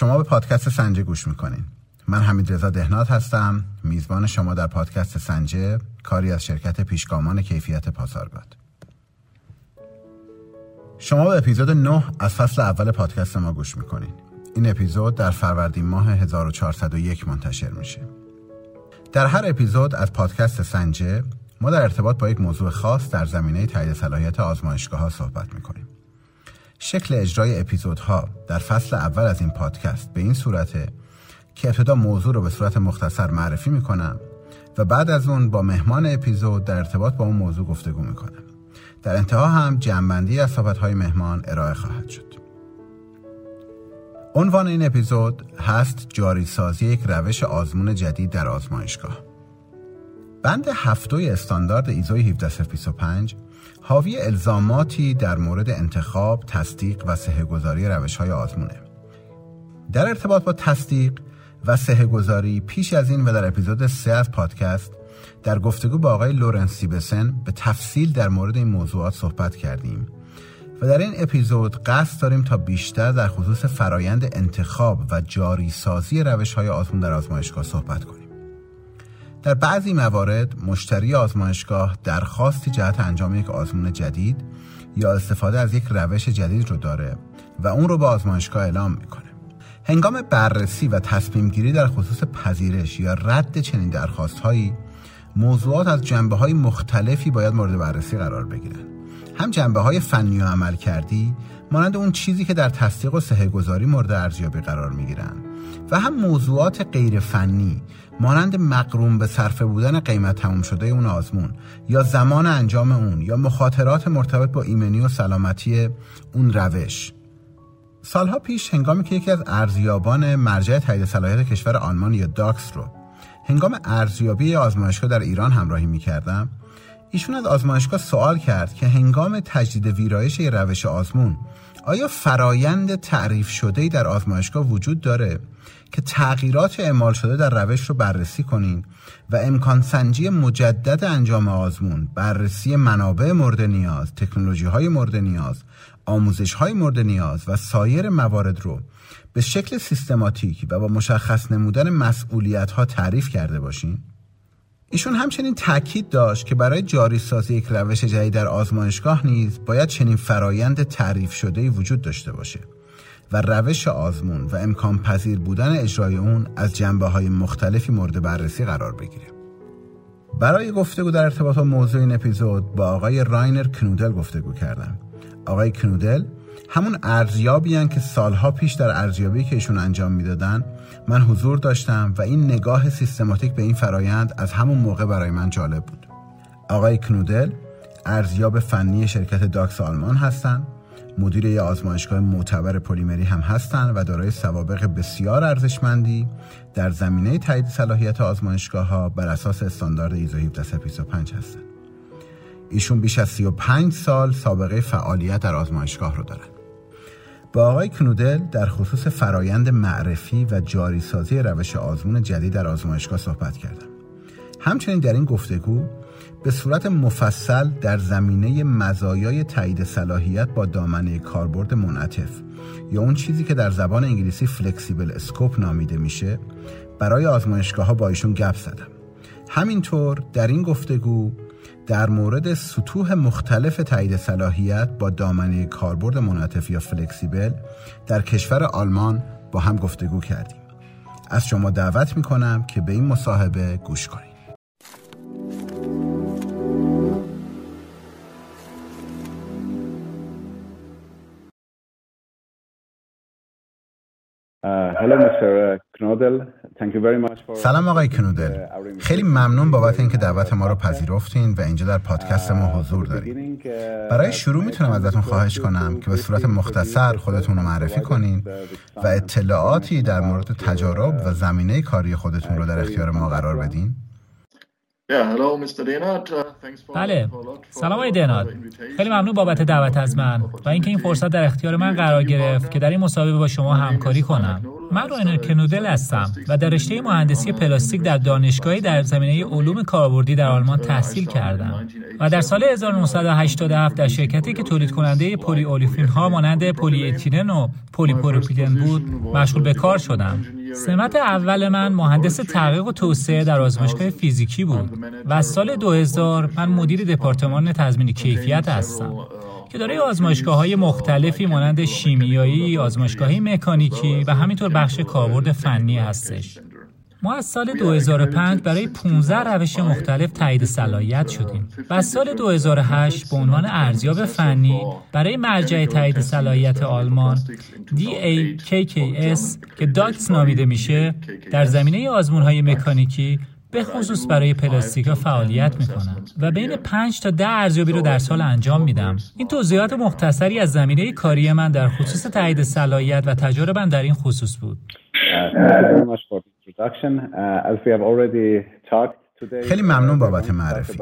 شما به پادکست سنجه گوش می‌کنین. من حمید رضا دهنات هستم. میزبان شما در پادکست سنجه کاری از شرکت پیشگامان کیفیت پاسارگاد. شما به اپیزود 9 از فصل اول پادکست ما گوش می‌کنین. این اپیزود در فروردین ماه 1401 منتشر میشه. در هر اپیزود از پادکست سنجه ما در ارتباط با یک موضوع خاص در زمینه تایید صلاحیت آزمایشگاه ها صحبت می‌کنیم. شکل اجرای اپیزودها در فصل اول از این پادکست به این صورته که ابتدا موضوع رو به صورت مختصر معرفی می‌کنم و بعد از اون با مهمان اپیزود در ارتباط با اون موضوع گفتگو می‌کنم. در انتها هم جنبندی از های مهمان ارائه خواهد شد. عنوان این اپیزود هست جاری سازی یک روش آزمون جدید در آزمایشگاه. بند هفتوی استاندارد ایزوی 17025 حاوی الزاماتی در مورد انتخاب، تصدیق و صحه‌گذاری روش های آزمونه. در ارتباط با تصدیق و صحه‌گذاری پیش از این و در اپیزود سه از پادکست در گفتگو با آقای لورنس سیبسن به تفصیل در مورد این موضوعات صحبت کردیم و در این اپیزود قصد داریم تا بیشتر در خصوص فرایند انتخاب و جاری سازی روش های آزمون در آزمایشگاه صحبت کنیم. در بعضی موارد مشتری آزمایشگاه درخواستی جهت انجام یک آزمون جدید یا استفاده از یک روش جدید رو داره و اون رو به آزمایشگاه اعلام می‌کنه. هنگام بررسی و تصمیم گیری در خصوص پذیرش یا رد چنین درخواست هایی موضوعات از جنبه های مختلفی باید مورد بررسی قرار بگیرن. هم جنبه های فنی و عمل کردی مانند اون چیزی که در تصدیق و گذاری مورد ارزیابی قرار می‌گیرن و هم موضوعات غیر فنی مانند مقروم به صرفه بودن قیمت تموم شده اون آزمون یا زمان انجام اون یا مخاطرات مرتبط با ایمنی و سلامتی اون روش. سالها پیش هنگامی که یکی از ارزیابان مرجع تایید صلاحیت کشور آلمان یا داکس رو هنگام ارزیابی آزمایشگاه در ایران همراهی می کردم ایشون از آزمایشگاه سوال کرد که هنگام تجدید ویرایش روش آزمون آیا فرایند تعریف شده در آزمایشگاه وجود داره؟ که تغییرات اعمال شده در روش رو بررسی کنین و امکان سنجی مجدد انجام آزمون بررسی منابع مورد نیاز تکنولوژی های مورد نیاز آموزش های مورد نیاز و سایر موارد رو به شکل سیستماتیک و با مشخص نمودن مسئولیت ها تعریف کرده باشین. ایشون همچنین تاکید داشت که برای جاری سازی یک روش جدید در آزمایشگاه نیز باید چنین فرایند تعریف شده وجود داشته باشه. و روش آزمون و امکان پذیر بودن اجرای اون از جنبه های مختلفی مورد بررسی قرار بگیره. برای گفتگو در ارتباط با موضوع این اپیزود با آقای راینر کنودل گفتگو کردم. آقای کنودل همون ارزیابی که سالها پیش در ارزیابی که ایشون انجام می‌دادن من حضور داشتم و این نگاه سیستماتیک به این فرایند از همون موقع برای من جالب بود. آقای کنودل ارزیاب فنی شرکت داکس آلمان هستند مدیر یه آزمایشگاه معتبر پلیمری هم هستند و دارای سوابق بسیار ارزشمندی در زمینه تایید صلاحیت آزمایشگاه ها بر اساس استاندارد ایزو 17325 هستند. ایشون بیش از 35 سال سابقه فعالیت در آزمایشگاه رو دارند. با آقای کنودل در خصوص فرایند معرفی و جاری سازی روش آزمون جدید در آزمایشگاه صحبت کردم. همچنین در این گفتگو به صورت مفصل در زمینه مزایای تایید صلاحیت با دامنه کاربرد منعطف. یا اون چیزی که در زبان انگلیسی flexible scope نامیده میشه. برای آزمایشگاه ها با ایشون گپ زدم. همینطور در این گفتگو در مورد سطوح مختلف تایید صلاحیت با دامنه کاربرد منعطف یا flexible در کشور آلمان با هم گفتگو کردیم. از شما دعوت می‌کنم که به این مصاحبه گوش کنید. سلام آقای کنودل. خیلی ممنون بابت اینکه دعوت ما رو پذیرفتین و اینجا در پادکست ما حضور دارین برای شروع می‌تونم ازتون خواهش کنم که به صورت مختصر خودتون رو معرفی کنین و اطلاعاتی در مورد تجارب و زمینه کاری خودتون رو در اختیار ما قرار بدین. بله. سلام آقای دینات خیلی ممنون بابت دعوت از من و اینکه این فرصت در اختیار من قرار گرفت که در این مسابقه با شما همکاری کنم. من رو کنودل هستم و در رشته مهندسی پلاستیک در دانشگاهی در زمینه علوم کاربردی در آلمان تحصیل کردم و در سال 1987 در شرکتی که تولید کننده پلی اولیفین ها مانند پلی اتیلن و پلی پروپیلن بود مشغول به کار شدم. سمت اول من مهندس تحقیق و توسعه در آزمایشگاه فیزیکی بود و سال 2000 من مدیر دپارتمان تضمین کیفیت هستم. که دارای آزمایشگاه های مختلفی مانند شیمیایی، آزمایشگاهی مکانیکی و همینطور بخش کاربرد فنی هستش. ما از سال 2005 برای 15 روش مختلف تایید صلاحیت شدیم و از سال 2008 به عنوان ارزیاب فنی برای مرجع تایید صلاحیت آلمان DAKKS که داکس نامیده میشه در زمینه آزمون های مکانیکی به خصوص برای پلاستیکا فعالیت می‌کنم و بین 5 تا 10 ارزیابی رو در سال انجام میدم. این توضیحات مختصری از زمینه کاری من در خصوص تایید صلاحیت و تجاربم در این خصوص بود. خیلی ممنون بابت معرفی.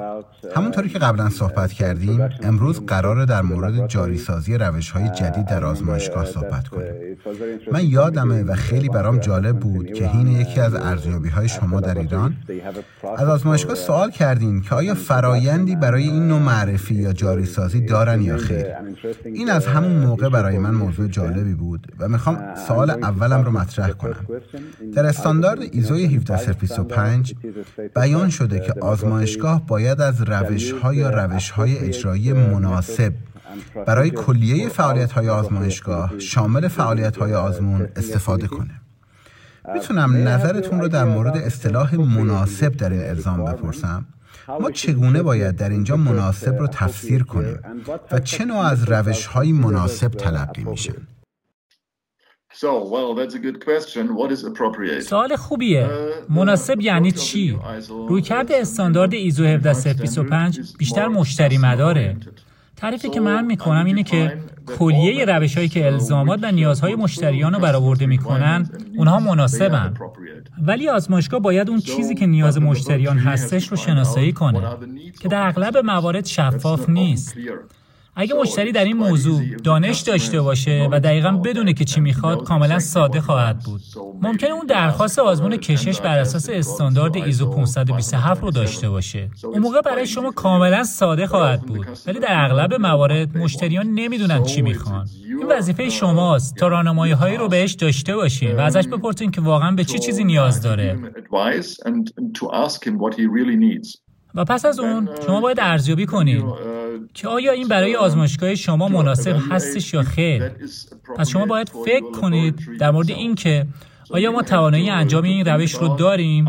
همونطوری که قبلا صحبت کردیم امروز قراره در مورد جاریسازی روش های جدید در آزمایشگاه صحبت کنیم. من یادمه و خیلی برام جالب بود که این یکی از ارزیابی های شما در ایران از آزمایشگاه سوال کردیم که آیا فرایندی برای این نوع معرفی یا جاریسازی دارن یا خیر. این از همون موقع برای من موضوع جالبی بود و می‌خوام سوال اولم رو مطرح کنم. در استاندارد ایزوی 17025 بیان شده که آزمایشگاه باید از روش های یا روش های اجرایی مناسب. برای کلیه فعالیت های آزمایشگاه شامل فعالیت های آزمون استفاده کنه. می‌تونم نظرتون رو در مورد اصطلاح مناسب در این الزام بپرسم. ما چگونه باید در اینجا مناسب رو تفسیر کنیم و چه نوع از روش های مناسب تلقی میشن سوال خوبیه. Uh, مناسب یعنی چی؟ رویکرد استاندارد ایزو 17025 بیشتر مشتری مداره. تعریفی که من می‌کنم اینه که کلیه روش هایی که الزامات و نیازهای مشتریان رو برآورده می‌کنن اونها مناسبن. ولی آزمایشگاه باید اون چیزی که نیاز مشتریان هستش رو شناسایی کنه که در اغلب موارد شفاف نیست. اگه مشتری در این موضوع دانش داشته باشه و دقیقا بدونه که چی می‌خواد کاملا ساده خواهد بود. ممکنه اون درخواست آزمون کشش بر اساس استاندارد ایزو 527 رو داشته باشه. اون موقع برای شما کاملا ساده خواهد بود. ولی در اغلب موارد مشتریان نمی‌دونن چی می‌خوان. این وظیفه شماست. تا راهنمایی هایی رو بهش داشته باشین و ازش بپرسین که واقعا به چه چی چیزی نیاز داره. و پس از اون شما باید ارزیابی کنید که آیا این برای آزمایشگاه شما مناسب هستش یا خیر پس شما باید فکر کنید در مورد اینکه آیا ما توانایی انجام این روش رو داریم؟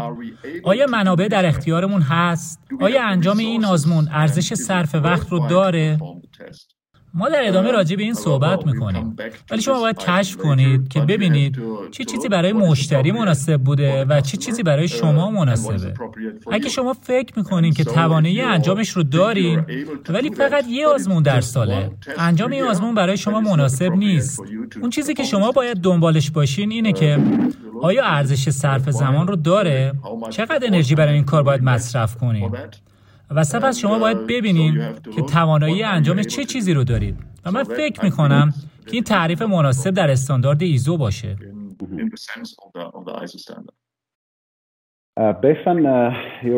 آیا منابع در اختیارمون هست؟ آیا انجام این آزمون ارزش صرف وقت رو داره؟ ما در ادامه راجع به این صحبت می‌کنیم. ولی شما باید کشف کنید که ببینید چه چیزی برای مشتری مناسب بوده و چه چیزی برای شما مناسبه. اگه شما فکر می‌کنید که توانایی انجامش رو دارین ولی فقط یه آزمون در ساله انجام این آزمون برای شما مناسب نیست. اون چیزی که شما باید دنبالش باشین اینه که آیا ارزش صرف زمان رو داره؟ چقدر انرژی برای این کار باید مصرف کنید و سپس شما باید ببینید که توانایی انجام چه چیزی رو دارید. و من فکر می کنم که این تعریف مناسب در استاندارد ایزو باشه.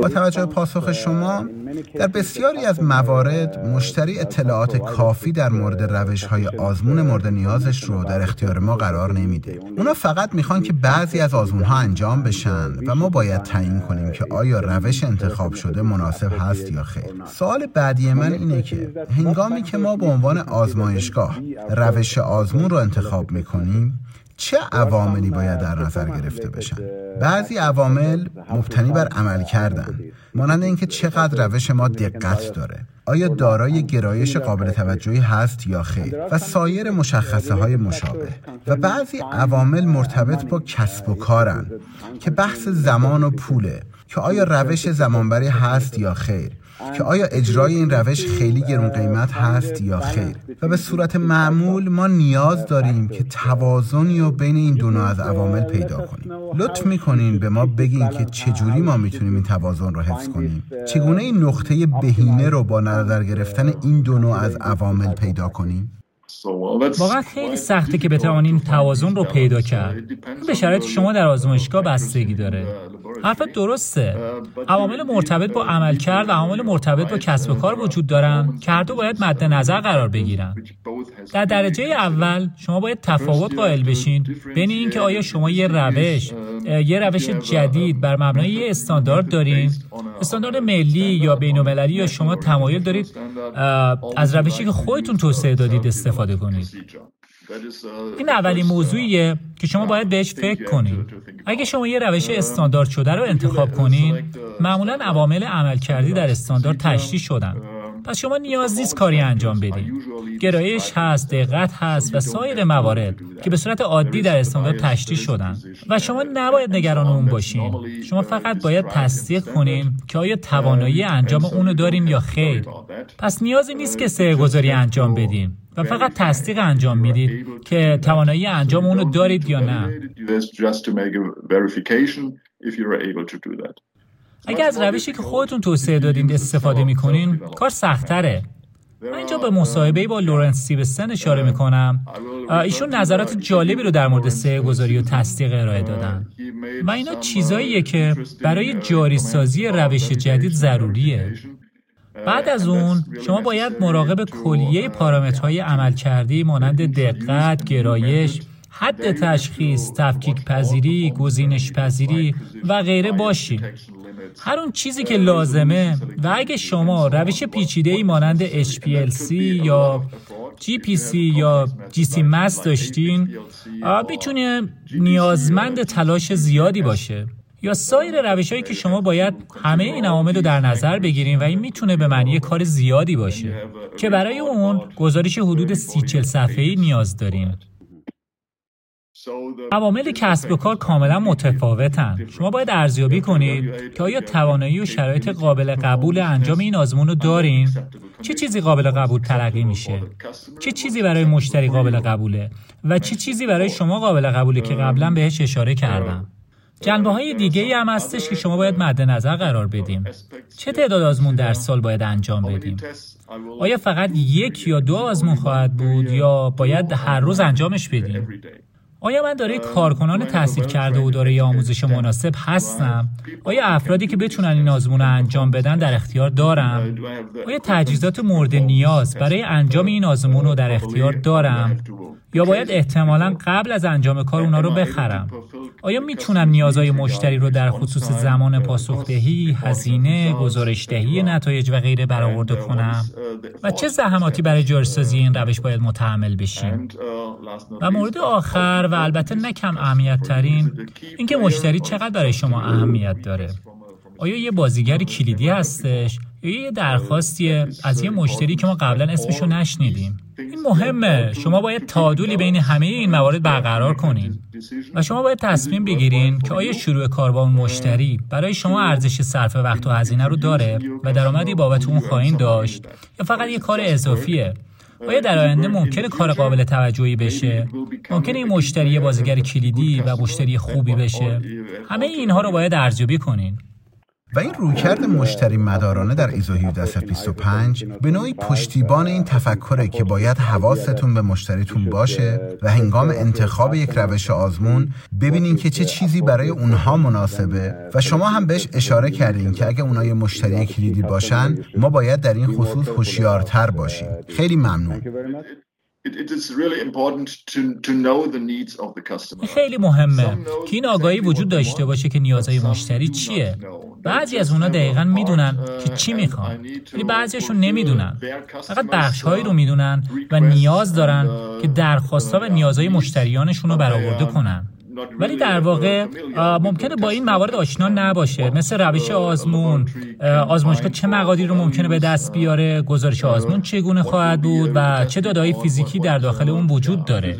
با توجه به پاسخ شما در بسیاری از موارد مشتری اطلاعات کافی در مورد روش های آزمون مورد نیازش رو در اختیار ما قرار نمیده. اونا فقط می‌خوان که بعضی از آزمون ها انجام بشن و ما باید تعیین کنیم که آیا روش انتخاب شده مناسب هست یا خیر؟ سوال بعدی من اینه که هنگامی که ما به عنوان آزمایشگاه روش آزمون رو انتخاب می‌کنیم چه عواملی باید در نظر گرفته بشن؟ بعضی عوامل مبتنی بر عمل کردن مانند اینکه چقدر روش ما دقت داره. آیا دارای گرایش قابل توجهی هست یا خیر؟ و سایر مشخصه های مشابه. و بعضی عوامل مرتبط با کسب و کارن که بحث زمان و پوله که آیا روش زمانبری هست یا خیر؟ که آیا اجرای این روش خیلی گرون قیمت هست یا خیر؟ و به صورت معمول ما نیاز داریم که توازنی و بین این دو نوع از عوامل پیدا کنیم. لطف می‌کنین به ما بگین که چجوری ما می‌تونیم این توازن رو حفظ کنیم. چگونه این نقطه بهینه رو با نظر گرفتن این دو نوع از عوامل پیدا کنیم؟ واقعا خیلی سخته که بتوانیم توازن رو پیدا کرد. به شرایط شما در آزمایشگاه بستگی داره. حرف درسته. عوامل مرتبط با عملکرد و عوامل مرتبط با کسب و کار وجود دارن که هر دو باید مد نظر قرار بگیرن. در درجه اول شما باید تفاوت قائل بشین بین اینکه آیا شما یه روش یه روش جدید بر مبنای یه استاندارد دارین. استاندارد ملی یا بین‌المللی یا شما تمایل دارید از روشی که خودتون توسعه دادید. استفاده کنید این اولین موضوعیه که شما باید بهش فکر کنید. اگه شما یه روش استاندارد شده رو انتخاب کنید، معمولا عوامل عمل کردی در استاندارد تشریح شدن. پس شما نیاز نیست کاری انجام بدید. گرایش هست، دقت هست و سایر موارد که به صورت عادی در استاندارد تشریح شدن و شما نباید نگران اون باشین. شما فقط باید تصدیق کنین که آیا توانایی انجام اونو داریم یا خیر. پس نیازی نیست که سه گذاری انجام بدیم. و فقط تصدیق انجام می‌دید که توانایی انجام اونو دارید یا نه اگر از روشی که خودتون توسعه دادین استفاده می‌کنین کار سختره من اینجا به مصاحبه با لورنس سیبستن اشاره می‌کنم. ایشون نظرات جالبی رو در مورد صحه گذاری و تصدیق ارائه دادن. و اینا چیزاییه که برای جاری سازی روش جدید ضروریه. بعد از اون شما باید مراقب کلیه پارامترهای عملکردی مانند دقت، گرایش، حد تشخیص، تفکیک پذیری، گزینش پذیری و غیره باشید. هر اون چیزی که لازمه و اگه شما روش پیچیده ای مانند HPLC یا GPC یا GC مس داشتین می‌تونه نیازمند تلاش زیادی باشه یا سایر روش هایی که شما باید همه این عوامل رو در نظر بگیریم و این می‌تونه به معنی کار زیادی باشه که برای اون گزارش حدود سی چل صفحه‌ای نیاز داریم. عوامل کسب و کار کاملا متفاوتن. شما باید ارزیابی کنید که آیا توانایی و شرایط قابل قبول انجام این آزمون رو دارین؟ چه چیزی قابل قبول تلقی میشه؟ چه چیزی برای مشتری قابل قبوله؟ و چه چیزی برای شما قابل قبوله که قبلا بهش اشاره کردم؟ جنبه های دیگه ای هم هستش که شما باید مد نظر قرار بدیم. چه تعداد آزمون در سال باید انجام بدیم؟ آیا فقط یک یا دو آزمون خواهد بود یا باید هر روز انجامش بدیم؟ آیا من داره کارکنان تحصیل کرده و داره آموزش مناسب هستم؟ آیا افرادی که بتونن این آزمون رو انجام بدن در اختیار دارم؟ آیا تجهیزات مورد نیاز برای انجام این آزمون رو در اختیار دارم؟ یا باید احتمالا قبل از انجام کار اونا رو بخرم آیا می‌تونم نیازهای مشتری رو در خصوص زمان پاسخدهی، هزینه، گزارشدهی نتایج و غیره برآورده کنم؟ و چه زحماتی برای جارسازی این روش باید متحمل بشیم؟ و مورد آخر و البته نه کم اهمیت ترین اینکه مشتری چقدر برای شما اهمیت داره آیا یه بازیگر کلیدی هستش یه درخواستیه از یه مشتری که ما قبلا اسمشو نشنیدیم. این مهمه. شما باید تعادلی بین همه این موارد برقرار کنین. و شما باید تصمیم بگیرین که آیا شروع کار با اون مشتری برای شما ارزش صرف وقت و هزینه رو داره و درآمدی بابت اون خواهید داشت یا فقط یه کار اضافیه. آیا در آینده ممکنه کار قابل توجهی بشه؟ ممکنه این مشتری بازیگر کلیدی و مشتری خوبی بشه؟ همه اینها رو باید ارزیابی کنین. و این رویکرد مشتری مدارانه در ایزو 17025 به نوعی پشتیبان این تفکره که باید حواستون به مشتریتون باشه و هنگام انتخاب یک روش آزمون ببینین که چه چیزی برای اونها مناسبه و شما هم بهش اشاره کردین که اگه اونها یه مشتری کلیدی باشن ما باید در این خصوص هوشیارتر باشیم. خیلی ممنون. خیلی مهمه. که این آگاهی وجود داشته باشه که نیازهای مشتری چیه. بعضی از اونا دقیقا می‌دونن که چی می‌خوان. ولی بعضیشون نمی‌دونن. فقط بخشهایی رو می‌دونن و نیاز دارن که درخواستها و نیازهای مشتریانشون رو برآورده کنن. ولی در واقع ممکنه با این موارد آشنا نباشه. مثل روش آزمون. آزمایشگاه چه مقادیر رو ممکنه به دست بیاره؟ گزارش آزمون چگونه خواهد بود و چه دادایی فیزیکی در داخل اون وجود داره؟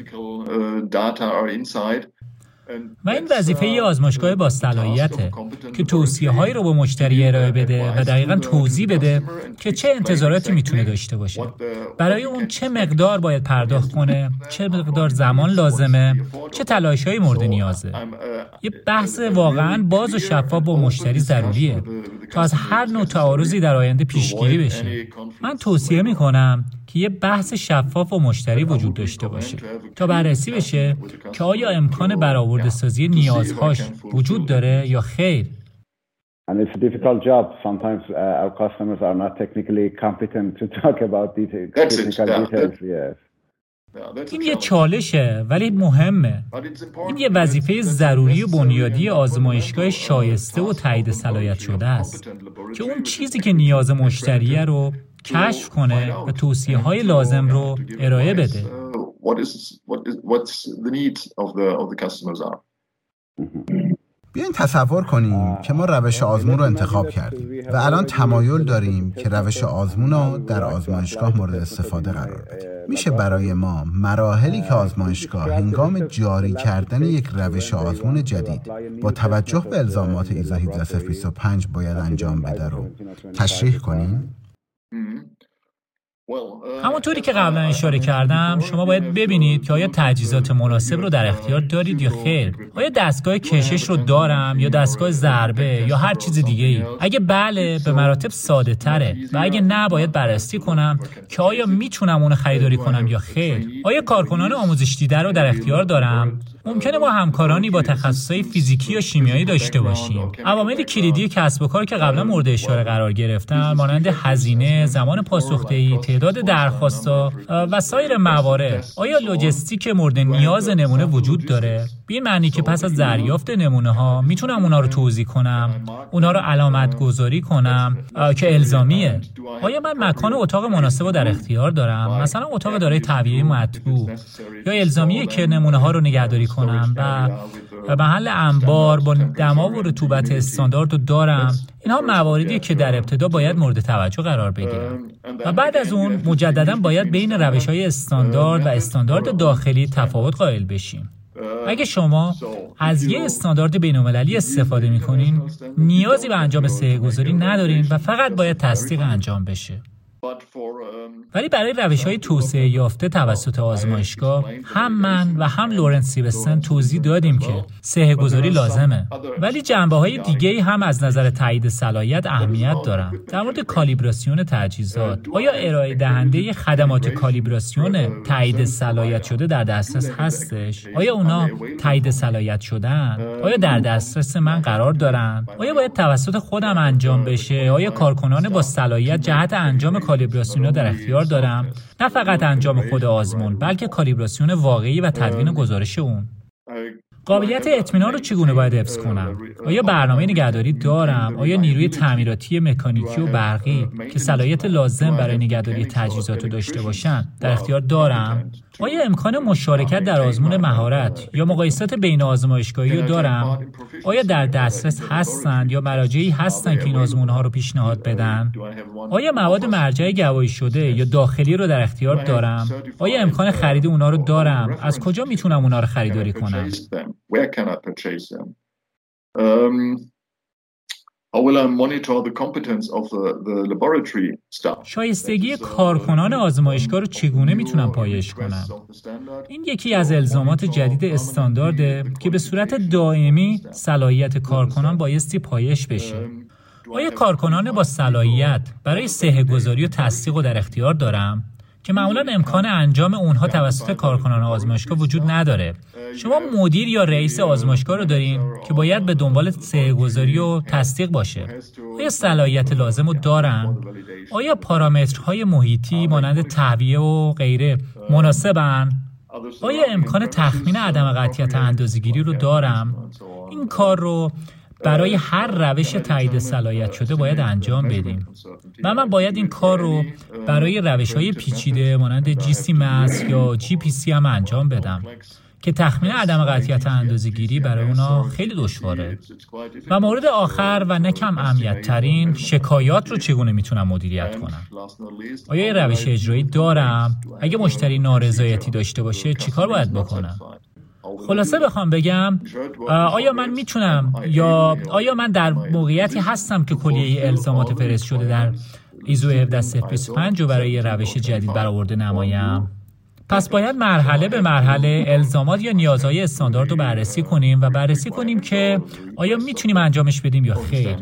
و این وظیفه ی آزمایشگاه با صلاحیته که توصیه هایی رو به مشتری ارائه بده و دقیقا توضیح بده که چه انتظاراتی می‌تونه داشته باشه. برای اون چه مقدار باید پرداخت کنه؟ چه مقدار زمان لازمه؟ چه تلاش های مورد نیازه یه بحث واقعا باز و شفاف با مشتری ضروریه تا از هر نوع تعارضی در آینده پیشگیری بشه من توصیه می‌کنم که یه بحث شفاف و مشتری وجود داشته باشه تا بررسی بشه که آیا امکان برآورده سازی نیازهاش وجود داره یا خیر And it's a difficult job. Sometimes uh, our customers are not technically competent to talk about detail, technical details. Yes. این یه چالشه ولی مهمه. این یه وظیفه ضروری و بنیادی آزمایشگاه شایسته و تایید صلاحیت شده است که اون چیزی که نیاز مشتریه رو کشف کنه و توصیه های لازم رو ارائه بده. بیاین تصور کنیم که ما روش آزمون رو انتخاب کردیم و الان تمایل داریم که روش آزمون رو در آزمایشگاه مورد استفاده قرار بدیم. میشه برای ما مراحلی که آزمایشگاه هنگام جاری کردن یک روش آزمون جدید با توجه به الزامات ایزا 17025 باید انجام بده رو. تشریح کنیم؟ همونطوری که قبلا اشاره کردم شما باید ببینید که آیا تجهیزات مناسب رو در اختیار دارید یا خیر؟ آیا دستگاه کشش رو دارم یا دستگاه ضربه یا هر چیز دیگه ای اگه بله به مراتب ساده تره. و اگه نه باید بررسی کنم که آیا می‌تونم اون خریداری کنم یا خیر. آیا کارکنان آموزش دیده رو در اختیار دارم؟ ممکنه با همکارانی با تخصصهای فیزیکی یا شیمیایی داشته باشیم. عوامل کلیدی کسب و کار که قبلا مورد اشاره قرار گرفتن مانند هزینه زمان پاسخدهی تعداد درخواستا و سایر موارد. آیا لوجستیک مورد نیاز نمونه وجود داره؟ به این معنی که پس از دریافت نمونه ها می‌تونم اونا رو توضیح کنم اونا رو علامت گذاری کنم که الزامیه. آیا من مکان اتاق مناسب رو در اختیار دارم؟ مثلا اتاق دارای تعبیه مطبوع. یا الزامیه که نمونه ها رو نگهداری کنم و محل انبار با دما و رطوبت استاندارد رو دارم. اینها مواردی که در ابتدا باید مورد توجه قرار بگیرن و بعد از اون مجددا باید بین روش های استاندارد و استاندارد داخلی تفاوت قائل بشیم. اگه شما از یه استاندارد بین‌المللی استفاده می‌کنین نیازی به انجام صحه گذاری ندارین و فقط باید تصدیق انجام بشه. ولی برای روش های توسعه یافته توسط آزمایشگاه هم من و هم لورنس سیبستن توضیح دادیم که صحه گذاری لازمه. ولی جنبه های دیگه هم از نظر تایید صلاحیت اهمیت دارن. در مورد کالیبراسیون تجهیزات آیا ارائه دهنده خدمات کالیبراسیون تایید صلاحیت شده در دسترس هستش؟ آیا اونا تایید صلاحیت شدن؟ آیا در دسترس من قرار دارن؟ آیا باید توسط خودم انجام بشه؟ آیا کارکنان با صلاحیت جهت انجام کالیبراسیون در اختیار دارم. نه فقط انجام خود آزمون بلکه کالیبراسیون واقعی و تدوین گزارش اون. قابلیت اطمینان رو چگونه باید حفظ کنم؟ آیا برنامه نگهداری دارم؟ آیا نیروی تعمیراتی مکانیکی و برقی که صلاحیت لازم برای نگهداری تجهیزات رو داشته باشن در اختیار دارم؟ آیا امکان مشارکت در آزمون مهارت یا مقایسات بین آزمایشگاهی رو دارم؟ آیا در دسترس هستند یا مراجعی هستند که این آزمون ها رو پیشنهاد بدن؟ آیا مواد مرجع گواهی شده یا داخلی رو در اختیار دارم؟ آیا امکان خرید اونا رو دارم؟ از کجا می‌تونم اونا رو خریداری کنم؟ شایستگی کارکنان آزمایشگاه رو چگونه می‌تونم پایش کنم؟ این یکی از الزامات جدید استاندارده که به صورت دائمی صلاحیت کارکنان بایستی پایش بشه. آیا کارکنان با صلاحیت برای سه گذاری و تصدیق و در اختیار دارم؟ که معمولا امکان انجام اونها توسط کارکنان آزمایشگاه وجود نداره شما مدیر یا رئیس آزمایشگاه رو دارین که باید به دنبال سه گذاری و تصدیق باشه. آیا صلاحیت لازم رو دارن؟ آیا پارامترهای محیطی مانند تهویه و غیره مناسبن؟ آیا امکان تخمین عدم قطعیت اندازه‌گیری رو دارم؟ این کار رو برای هر روش تایید صلاحیت شده باید انجام بدیم. و من باید این کار رو برای روش های پیچیده مانند جی سی یا جی پی سی هم انجام بدم. که تخمین عدم قطعیت اندازه گیری برای اونا خیلی دشواره. و مورد آخر و نکم اهمیت ترین شکایات رو چگونه می‌تونم مدیریت کنم؟ آیا یه روش اجرایی دارم؟ اگه مشتری نارضایتی داشته باشه چیکار باید بکنم؟ خلاصه بخوام بگم آیا من می‌تونم یا آیا من در موقعیتی هستم که کلیه الزامات فرست شده در ایزو 17025 رو برای روش جدید برآورده نمایم؟ پس باید مرحله به مرحله الزامات یا نیازهای استاندارد رو بررسی کنیم و بررسی کنیم که آیا می‌تونیم انجامش بدیم یا خیر.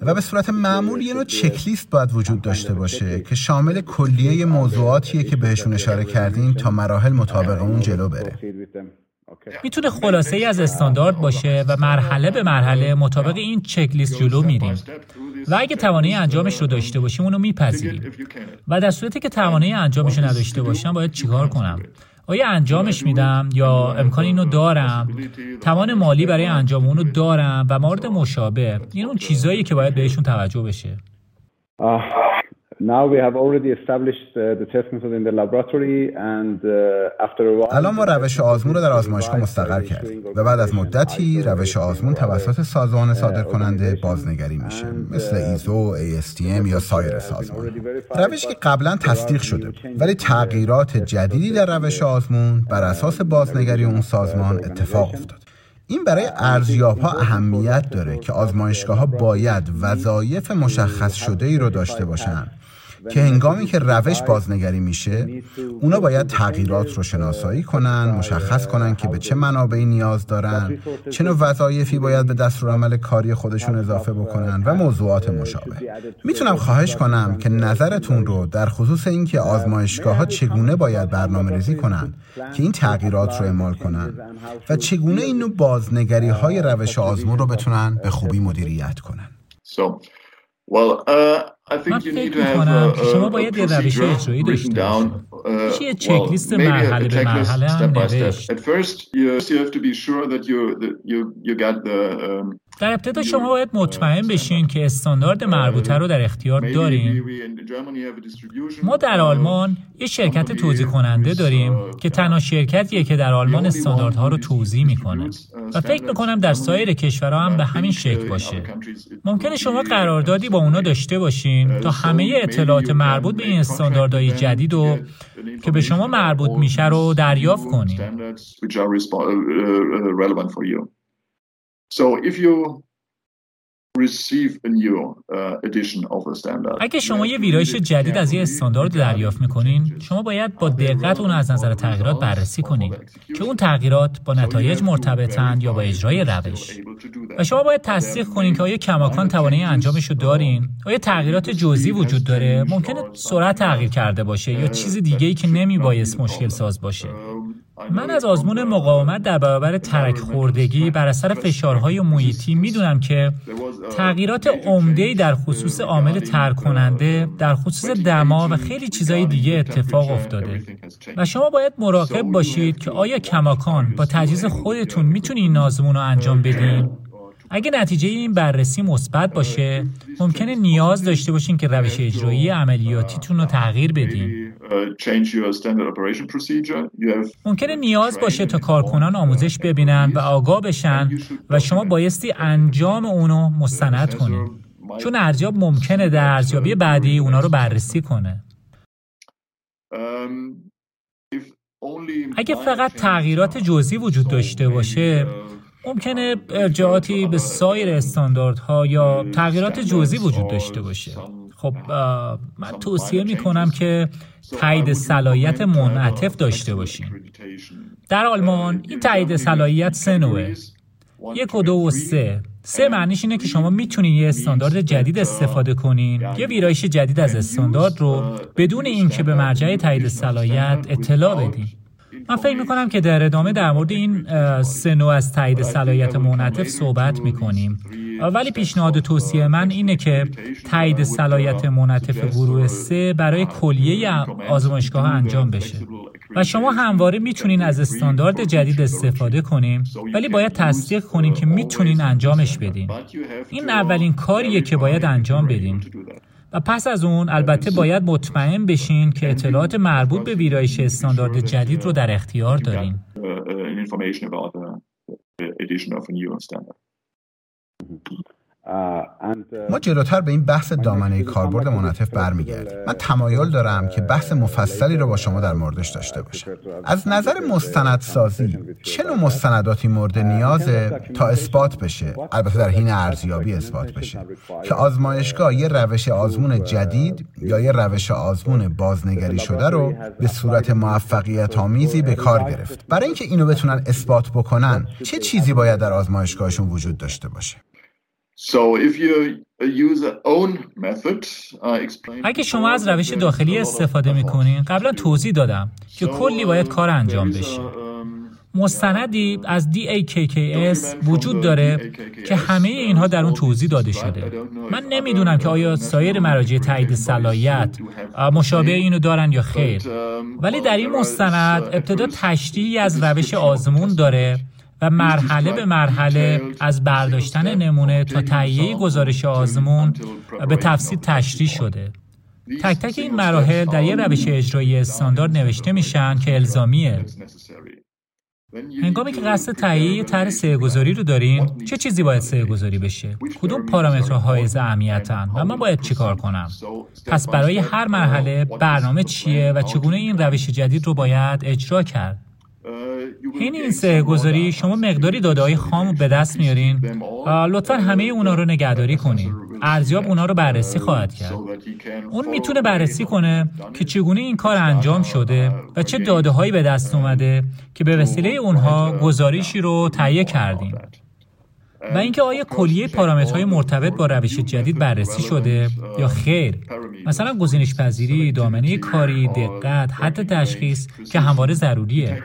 و به صورت معمول یه نوع چکلیست باید وجود داشته باشه که شامل کلیه موضوعاتیه که بهشون اشاره کردیم تا مراحل مطابق اون جلو بره. می‌تونه خلاصه ای از استاندارد باشه و مرحله به مرحله مطابق این چکلیست جلو میریم. و اگه توانایی انجامش رو داشته باشیم اونو میپذیریم. و در صورتی که توانایی انجامش رو نداشته باشم باید چیکار کنم؟ آیا انجامش میدم یا امکان اینو دارم؟ توان مالی برای انجام اونو دارم و مورد مشابه. این اون چیزایی که باید بهشون توجه بشه. الان ما روش آزمون رو در آزمایشگاه مستقر کردیم و بعد از مدتی روش آزمون توسط سازمان صادر کننده بازنگری میشه مثل ایزو، ASTM یا سایر سازمان. روشی که قبلا تصدیق شده ولی تغییرات جدیدی در روش آزمون بر اساس بازنگری اون سازمان اتفاق افتاد. این برای ارزیاب ها اهمیت داره که آزمایشگاه ها باید وظایف مشخص شده ای رو داشته باشند که هنگامی که روش بازنگری میشه اونا باید تغییرات رو شناسایی کنن مشخص کنن که به چه منابعی نیاز دارن چه نوع وظایفی باید به دستورالعمل کاری خودشون اضافه بکنن و موضوعات مشابه. می‌تونم خواهش کنم که نظرتون رو در خصوص اینکه آزمایشگاه ها چگونه باید برنامه ریزی کنن که این تغییرات رو اعمال کنن و چگونه این نوع بازنگری های روش آزمون رو بتونن به خوبی مدیریت کنن. من فکر می‌کنم که شما باید یه روش اجرایی داشته باشید. میشه یه چکلیست مرحله به مرحله هم نوشت. در ابتدا شما باید مطمئن بشین که استاندارد مربوطه رو در اختیار داریم. ما در آلمان یه شرکت توضیح کننده داریم که تنها شرکتیه که در آلمان استانداردها رو توضیح می‌کنه و فکر می‌کنم در سایر کشورها هم به همین شکل باشه. ممکنه شما قراردادی با اونا داشته باشین تا همه اطلاعات مربوط به این استانداردهای جدید و که به شما مربوط میشه رو دریافت کنید. So if you اگه شما یه ویرایش جدید از یه استاندارد دریافت می‌کنین شما باید با دقت اون از نظر تغییرات بررسی کنید که اون تغییرات با نتایج مرتبطن یا با اجرای روش. و شما باید تصدیق کنین که آیا کماکان توانایی انجامش رو دارین؟ آیا تغییرات جزئی وجود داره؟ ممکنه سرعت تغییر کرده باشه یا چیز دیگه ای که نمیبایست مشکل ساز باشه. من از آزمون مقاومت در برابر ترک خوردگی بر اثر فشارهای محیطی می‌دونم که تغییرات عمده در خصوص عامل ترک کننده در خصوص دما و خیلی چیزهای دیگه اتفاق افتاده. و شما باید مراقب باشید که آیا کماکان با تجهیز خودتون می‌تونید این آزمون رو انجام بدین؟ اگه نتیجه این بررسی مثبت باشه ممکنه نیاز داشته باشین که روش اجرایی عملیاتیتون رو تغییر بدین. ممکنه نیاز باشه تا کارکنان آموزش ببینن و آگاه بشن و شما بایستی انجام اونو مستند کنید چون ارزیاب ممکنه در ارزیابی بعدی اونا رو بررسی کنه. اگه فقط تغییرات جزئی وجود داشته باشه ممکنه ارجاعاتی به سایر استانداردها یا تغییرات جزئی وجود داشته باشه. خب من توصیه می کنم که تایید صلاحیت منعطف داشته باشیم. در آلمان این تایید صلاحیت سه نوعه. یک و دو و سه. سه معنیش اینه که شما می‌تونید یه استاندارد جدید استفاده کنین. یه ویرایش جدید از استاندارد رو بدون اینکه به مرجع تایید صلاحیت اطلاع بدین. من فکر می‌کنم که در ادامه در مورد این سه نوع از تایید صلاحیت منعطف صحبت می‌کنیم. ولی پیشنهاد توصیه من اینه که تایید صلاحیت منعطف گروه سه برای کلیه آزمایشگاه انجام بشه. و شما همواره می‌تونین از استاندارد جدید استفاده کنیم ولی باید تصدیق کنین که می‌تونین انجامش بدین. این اولین کاریه که باید انجام بدین. و پس از اون البته باید مطمئن بشین که اطلاعات مربوط به ویرایش استاندارد جدید رو در اختیار دارین. ما جلوتر به این بحث دامنه کاربرد منعطف برمیگردیم من تمایل دارم که بحث مفصلی رو با شما در موردش داشته باشم. از نظر مستندسازی چه نوع مستنداتی مورد نیازه تا اثبات بشه؟ البته در حین ارزیابی اثبات بشه. که آزمایشگاه یه روش آزمون جدید یا یه روش آزمون بازنگری شده رو به صورت موفقیت آمیزی به کار گرفت. برای اینکه اینو بتونن اثبات بکنن چه چیزی باید در آزمایشگاهشون وجود داشته باشه؟ اگه شما از روش داخلی استفاده می‌کنین قبلا توضیح دادم که کلی باید کار انجام بشه. مستندی از DAKKS وجود داره که همه اینها در اون توضیح داده شده. من نمی‌دونم که آیا سایر مراجع تایید صلاحیت مشابه اینو دارن یا خیر؟ ولی در این مستند ابتدا تشریحی از روش آزمون داره. و مرحله به مرحله از برداشتن نمونه تا تهیه گزارش آزمون به تفصیل تشریح شده. تک تک این مراحل در یک روش اجرایی استاندارد نوشته میشن که الزامیه. هنگامی که قصد تهیه طرح سهگذاری رو دارین چه چیزی باید سهگذاری بشه؟ کدوم پارامترها حائز اهمیتن و من باید چیکار کنم؟ پس برای هر مرحله برنامه چیه و چگونه این روش جدید رو باید اجرا کرد؟ این این سه گذاری شما مقداری داده های خام به دست میارین. لطفا همه اونا رو نگهداری کنین. ارزیاب اونا رو بررسی خواهد کرد. اون می‌تونه بررسی کنه که چگونه این کار انجام شده و چه داده هایی به دست اومده که به وسیله اونها گزارشی رو تهیه کردیم. و اینکه آیا کلیه پارامترهای مرتبط با روش جدید بررسی شده یا خیر؟ مثلا گزینش پذیری دامنه کاری دقت حد تشخیص که همواره ضروریه.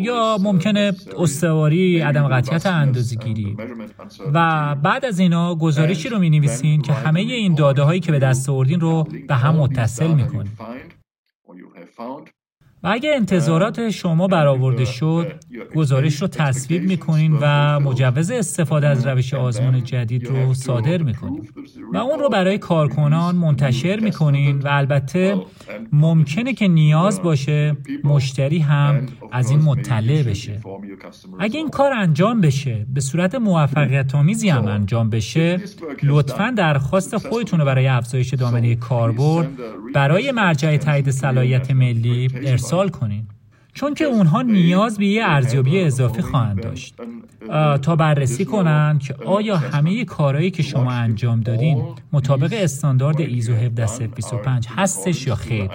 یا ممکنه استواری عدم قطعیت اندازه‌گیری. و بعد از اینا گزارشی رو می نویسین که همه این داده هایی که به دست آوردین رو به هم متصل می‌کنین. و اگه انتظارات شما برآورده شد گزارش رو تصویب می‌کنین و مجوز استفاده از روش آزمون جدید رو صادر می‌کنین. و اون رو برای کارکنان منتشر می‌کنین و البته ممکنه که نیاز باشه مشتری هم از این مطلع بشه. اگه این کار انجام بشه به صورت موفقیت آمیزی هم انجام بشه لطفا درخواست خودتون رو برای افزایش دامنه کاربرد برای مرجع تایید صلاحیت ملی ارسال کنین. چون که اونها نیاز به یه ارزیابی اضافی خواهند داشت. تا بررسی کنند که آیا همه کارهایی که شما انجام دادین مطابق استاندارد ایزو 17325 هستش یا خیر؟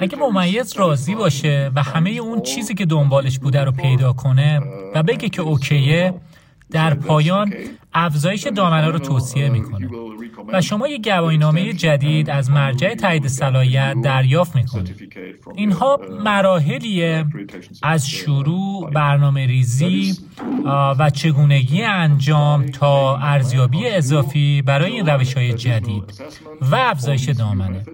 اگه ممیز راضی باشه و همه اون چیزی که دنبالش بوده رو پیدا کنه و بگه که اوکیه در پایان افزایش دامنه رو توصیه می‌کنه. و شما یک گواهینامه جدید از مرجع تایید صلاحیت دریافت می‌کنید اینها مراحلیه از شروع برنامه ریزی و چگونگی انجام تا ارزیابی اضافی برای این روش های جدید و افزایش دامنه.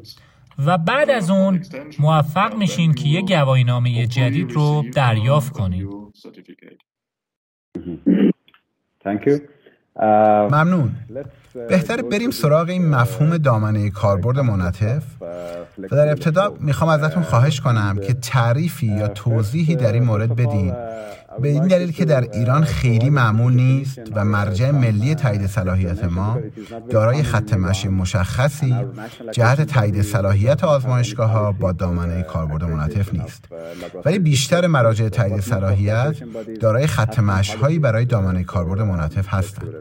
و بعد از اون موفق میشین که یک گواهینامه جدید رو دریافت کنید. ممنون. بهتر بریم سراغ این مفهوم دامنه کاربرد منطف و در ابتدا می‌خوام ازتون خواهش کنم که تعریفی یا توضیحی در این مورد بدین. به این دلیل که در ایران خیلی معمول نیست و مرجع ملی تایید صلاحیت ما دارای خط مشی مشخصی جهت تایید صلاحیت آزمایشگاه ها با دامنه کاربرد منعطف نیست. ولی بیشتر مراجع تایید صلاحیت دارای خط هایی برای دامنه کاربرد منعطف هستند.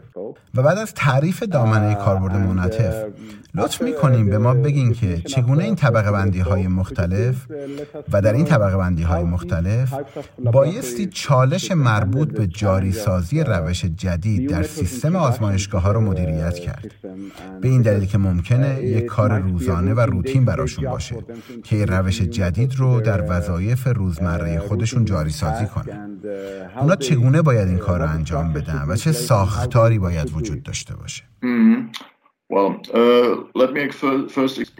و بعد از تعریف دامنه کاربرد منعطف لطف می‌کنیم به ما بگین که چگونه این طبقه بندی های مختلف و در این طبقه بندی های مختلف بایستی چالش مربوط به جاری سازی روش جدید در سیستم آزمایشگاه ها رو مدیریت کرد. به این دلیل که ممکنه یک کار روزانه و روتین براشون باشه که این روش جدید رو در وظایف روزمره خودشون جاری سازی کنه اونا چگونه باید این کار رو انجام بدن و چه ساختاری باید وجود داشته باشه؟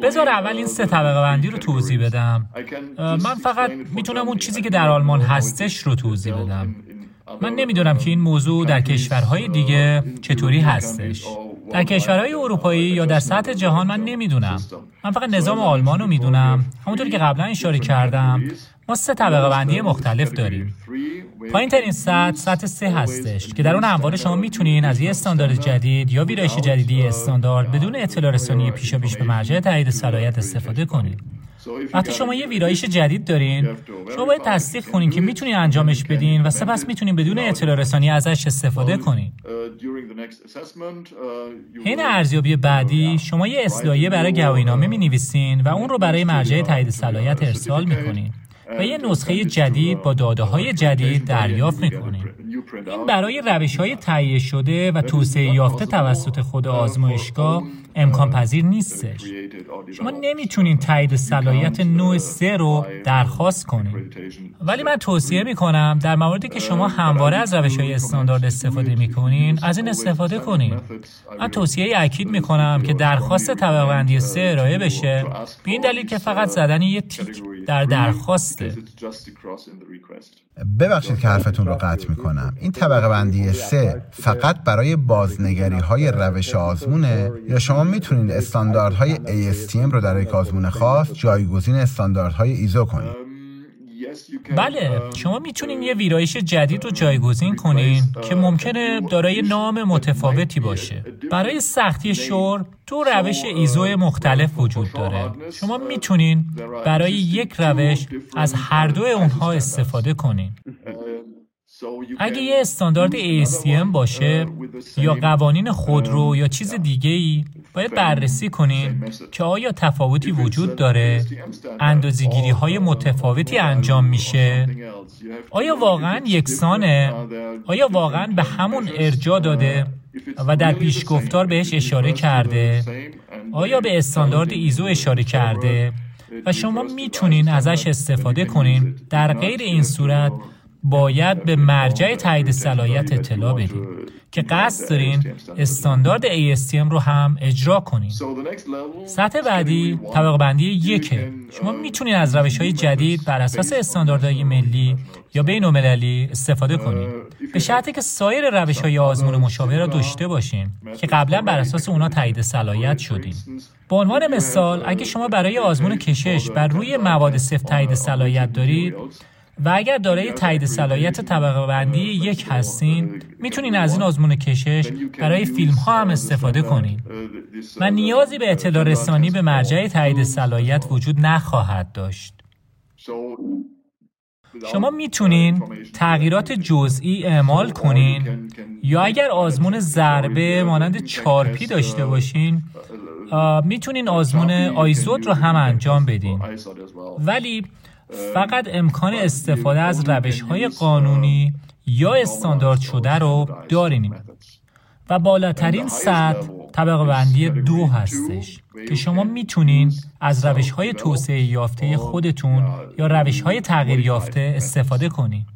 بذار اول این سه طبقه بندی رو توضیح بدم. من فقط می‌تونم اون چیزی که در آلمان هستش رو توضیح بدم. من نمی‌دونم که این موضوع در کشورهای دیگه چطوری هستش. در کشورهای اروپایی یا در سطح جهان من نمی‌دونم. من فقط نظام آلمان رو می‌دونم. همونطوری که قبلا اشاره کردم. ما سه طبقه بندی مختلف داریم. پایین ترین سطح سطح سه هستش که در اون همواره شما می‌تونین از یه استاندارد جدید یا ویرایش جدیدی استاندارد بدون اطلاع رسانی پیشا پیش به مرجع تایید صلاحیت استفاده کنید وقتی شما یه ویرایش جدید دارین شما باید تصدیق کنین که می‌تونین انجامش بدین و سپس می‌تونین بدون اطلاع رسانی ازش استفاده کنین. حین ارزیابی بعدی شما یه اصلاحیه برای گواهینامه می نویسین و اون رو برای مرجع تایید صلاحیت ارسال می‌کنین. و یه نسخه جدید با داده های جدید دریافت می‌کنیم این برای روش های تهیه شده و توسعه یافته توسط خود آزمایشگاه امکان پذیر نیستش. شما نمی‌تونین تایید صلاحیت نوع سه رو درخواست کنین. ولی من توصیه می‌کنم در مواردی که شما همواره از روش های استاندارد استفاده می‌کنین از این استفاده کنین. من توصیه اکید می‌کنم که درخواست طبقه بندی سه ارائه بشه به این دلیل که فقط زدن یه تیک در درخواسته. ببخشید که حرفتون رو قطع می‌کنم. این طبقه بندی سه فقط برای بازنگری های روش آزمونه؟ یا شما می‌تونید استانداردهای ASTM رو در یک آزمون خاص جایگزین استانداردهای ایزو کنید؟ بله شما می‌تونین یه ویرایش جدید رو جایگزین کنین که ممکنه دارای نام متفاوتی باشه. برای سختی شور تو روش ایزو مختلف وجود داره. شما می‌تونین برای یک روش از هر دو اونها استفاده کنین. اگه یه استاندارد ASTM باشه یا قوانین خودرو یا چیز دیگه ای باید بررسی کنین که آیا تفاوتی وجود داره اندازگیری های متفاوتی انجام میشه؟ آیا واقعا یکسانه؟ آیا واقعا به همون ارجا داده و در پیشگفتار بهش اشاره کرده؟ آیا به استاندارد ایزو اشاره کرده؟ و شما می‌تونین ازش استفاده کنین در غیر این صورت باید به مرجع تایید صلاحیت اطلاع بدین که قصد دارین استاندارد ASTM رو هم اجرا کنین. سطح بعدی طبقه بندی یکه. شما می‌تونید از روش های جدید بر اساس استانداردهای ملی یا بین المللی استفاده کنید به شرطی که سایر روش های آزمون مشابه را داشته باشین که قبلا بر اساس اونا تایید صلاحیت شدین. به عنوان مثال اگه شما برای آزمون کشش بر روی مواد سفت تایید صلاحیت دارید و اگر دارای تایید صلاحیت طبقه بندی یک هستین می‌تونین از این آزمون کشش برای فیلم ها هم استفاده کنین. و نیازی به اطلاع رسانی به مرجع تایید صلاحیت وجود نخواهد داشت. شما می‌تونین تغییرات جزئی اعمال کنین یا اگر آزمون ضربه مانند چارپی داشته باشین می‌تونین آزمون آیزود رو هم انجام بدین. ولی فقط امکان استفاده از روش های قانونی یا استاندارد شده رو داریم و بالاترین سطح طبقه بندی دو هستش که شما می‌تونین از روش های توسعه یافته خودتون یا روش های تغییر یافته استفاده کنین.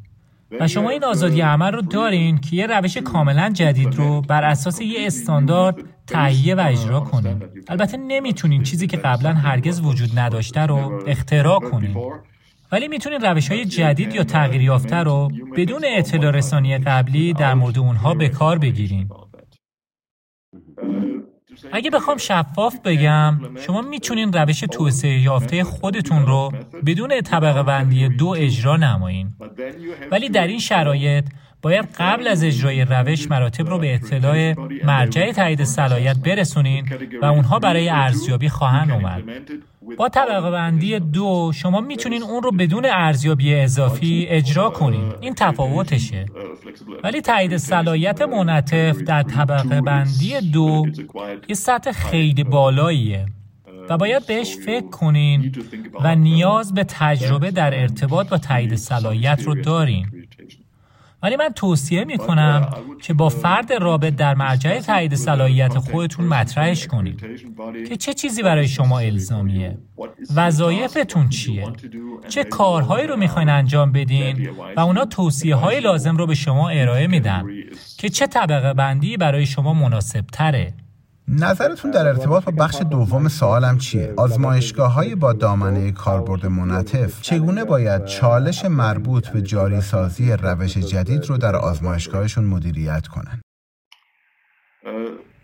و شما این آزادی عمل رو دارین که یه روش کاملا جدید رو بر اساس یه استاندارد تهیه و اجرا کنین. البته نمی‌تونین چیزی که قبلا هرگز وجود نداشته رو اختراع کنین. ولی می‌تونید روش های جدید یا تغییر یافته رو بدون اطلاع رسانی قبلی در مورد اونها به کار بگیریم. اگه بخوام شفاف بگم شما می‌تونین روش توسعه یافته خودتون رو بدون طبقه بندی دو اجرا نمایین ولی در این شرایط باید قبل از اجرای روش مراتب رو به اطلاع مرجع تایید صلاحیت برسونین و اونها برای ارزیابی خواهند اومد. با طبقه بندی دو شما می‌تونین اون رو بدون ارزیابی اضافی اجرا کنین. این تفاوتشه. ولی تایید صلاحیت منطف در طبقه بندی دو یه سطح خیلی بالاییه و باید بهش فکر کنین و نیاز به تجربه در ارتباط با تایید صلاحیت رو دارین. ولی من توصیه می کنم که با فرد رابط در مرجع تایید صلاحیت خودتون مطرحش کنید که چه چیزی برای شما الزامیه؟ وظایفتون چیه؟ چه کارهایی رو می‌خواین انجام بدین؟ و اونا توصیه های لازم رو به شما ارائه میدن که چه طبقه بندی برای شما مناسب تره نظرتون در ارتباط با بخش دوم سوالم چیه؟ آزمایشگاه های با دامنه کاربرد منطف چگونه باید چالش مربوط به جاری سازی روش جدید رو در آزمایشگاهشون مدیریت کنن؟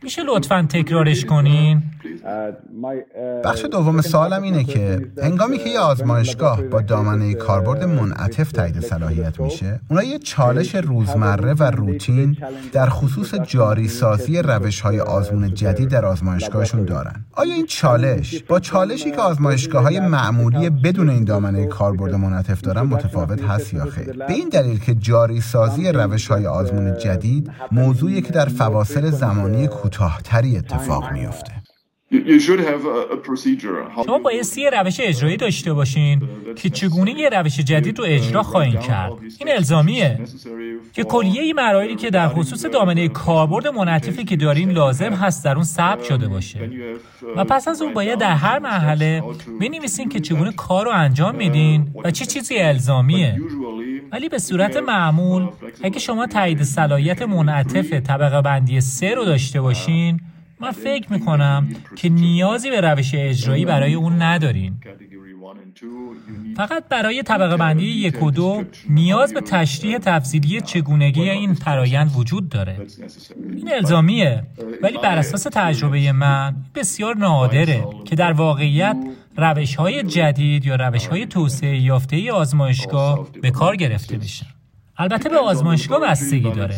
میشه لطفا تکرارش کنین؟ بخش دوم سوالم اینه که هنگامی که یه آزمایشگاه با دامنه کاربرد منعطف تایید صلاحیت میشه اونا یه چالش روزمره و روتین در خصوص جاری سازی روش های آزمون جدید در آزمایشگاهشون دارن آیا این چالش با چالشی که آزمایشگاه های معمولی بدون این دامنه کاربرد منعطف دارن متفاوت هست یا خیر به این دلیل که جاری سازی روش های آزمون جدید موضوعی که در فواصل زمانی کوتاهتری اتفاق میافته. شما بایستی یه روش اجرایی داشته باشین که چگونه یه روش جدید رو اجرا خواهید کرد؟ این الزامیه که کلیه این مراحلی که در خصوص دامنه کاربرد منعطفی که دارین لازم هست در اون ثبت شده باشه. و پس از اون باید در هر مرحله بنویسین که چگونه کار رو انجام میدین و چه چیزی الزامیه. ولی به صورت معمول اگه شما تایید صلاحیت منعطف طبقه بندی سه رو داشته باشین من فکر می‌کنم که نیازی به روش اجرایی برای اون ندارین. فقط برای طبقه بندی یک و دو نیاز به تشریح تفصیلی چگونگی این فرایند وجود داره. این الزامیه ولی بر اساس تجربه من بسیار نادره که در واقعیت روش های جدید یا روش های توسعه یافته آزمایشگاه به کار گرفته بشن البته به آزمایشگاه بستگی داره.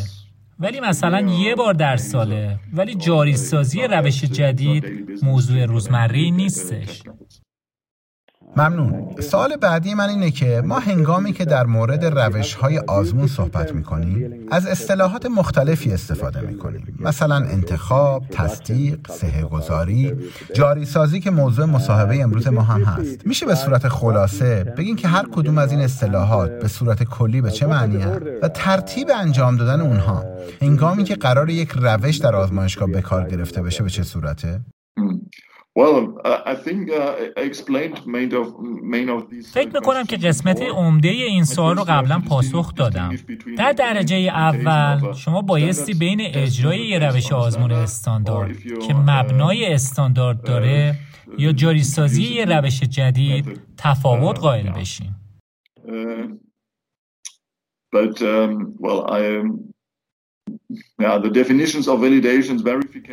ولی مثلا یه بار در ساله. ولی جاری سازی روش جدید موضوع روزمره نیستش. ممنون. سال بعدی من اینه که ما هنگامی که در مورد روش های آزمون صحبت می کنیم از اصطلاحات مختلفی استفاده می کنیم مثلا انتخاب، تصدیق، سهه گذاری، جاری سازی که موضوع مصاحبه امروز ما هم هست. میشه به صورت خلاصه بگین که هر کدوم از این اصطلاحات به صورت کلی به چه معنی و ترتیب انجام دادن اونها. هنگامی که قرار یک روش در آزمایشگاه به کار گرفته بشه به چه صورته؟ فکر می‌کنم که قسمت عمده این سوال رو قبلا پاسخ دادم. در درجه اول شما بایستی بین اجرای یه روش آزمون استاندارد که مبنای استاندارد داره یا جاریسازی یه روش جدید تفاوت قائل بشین.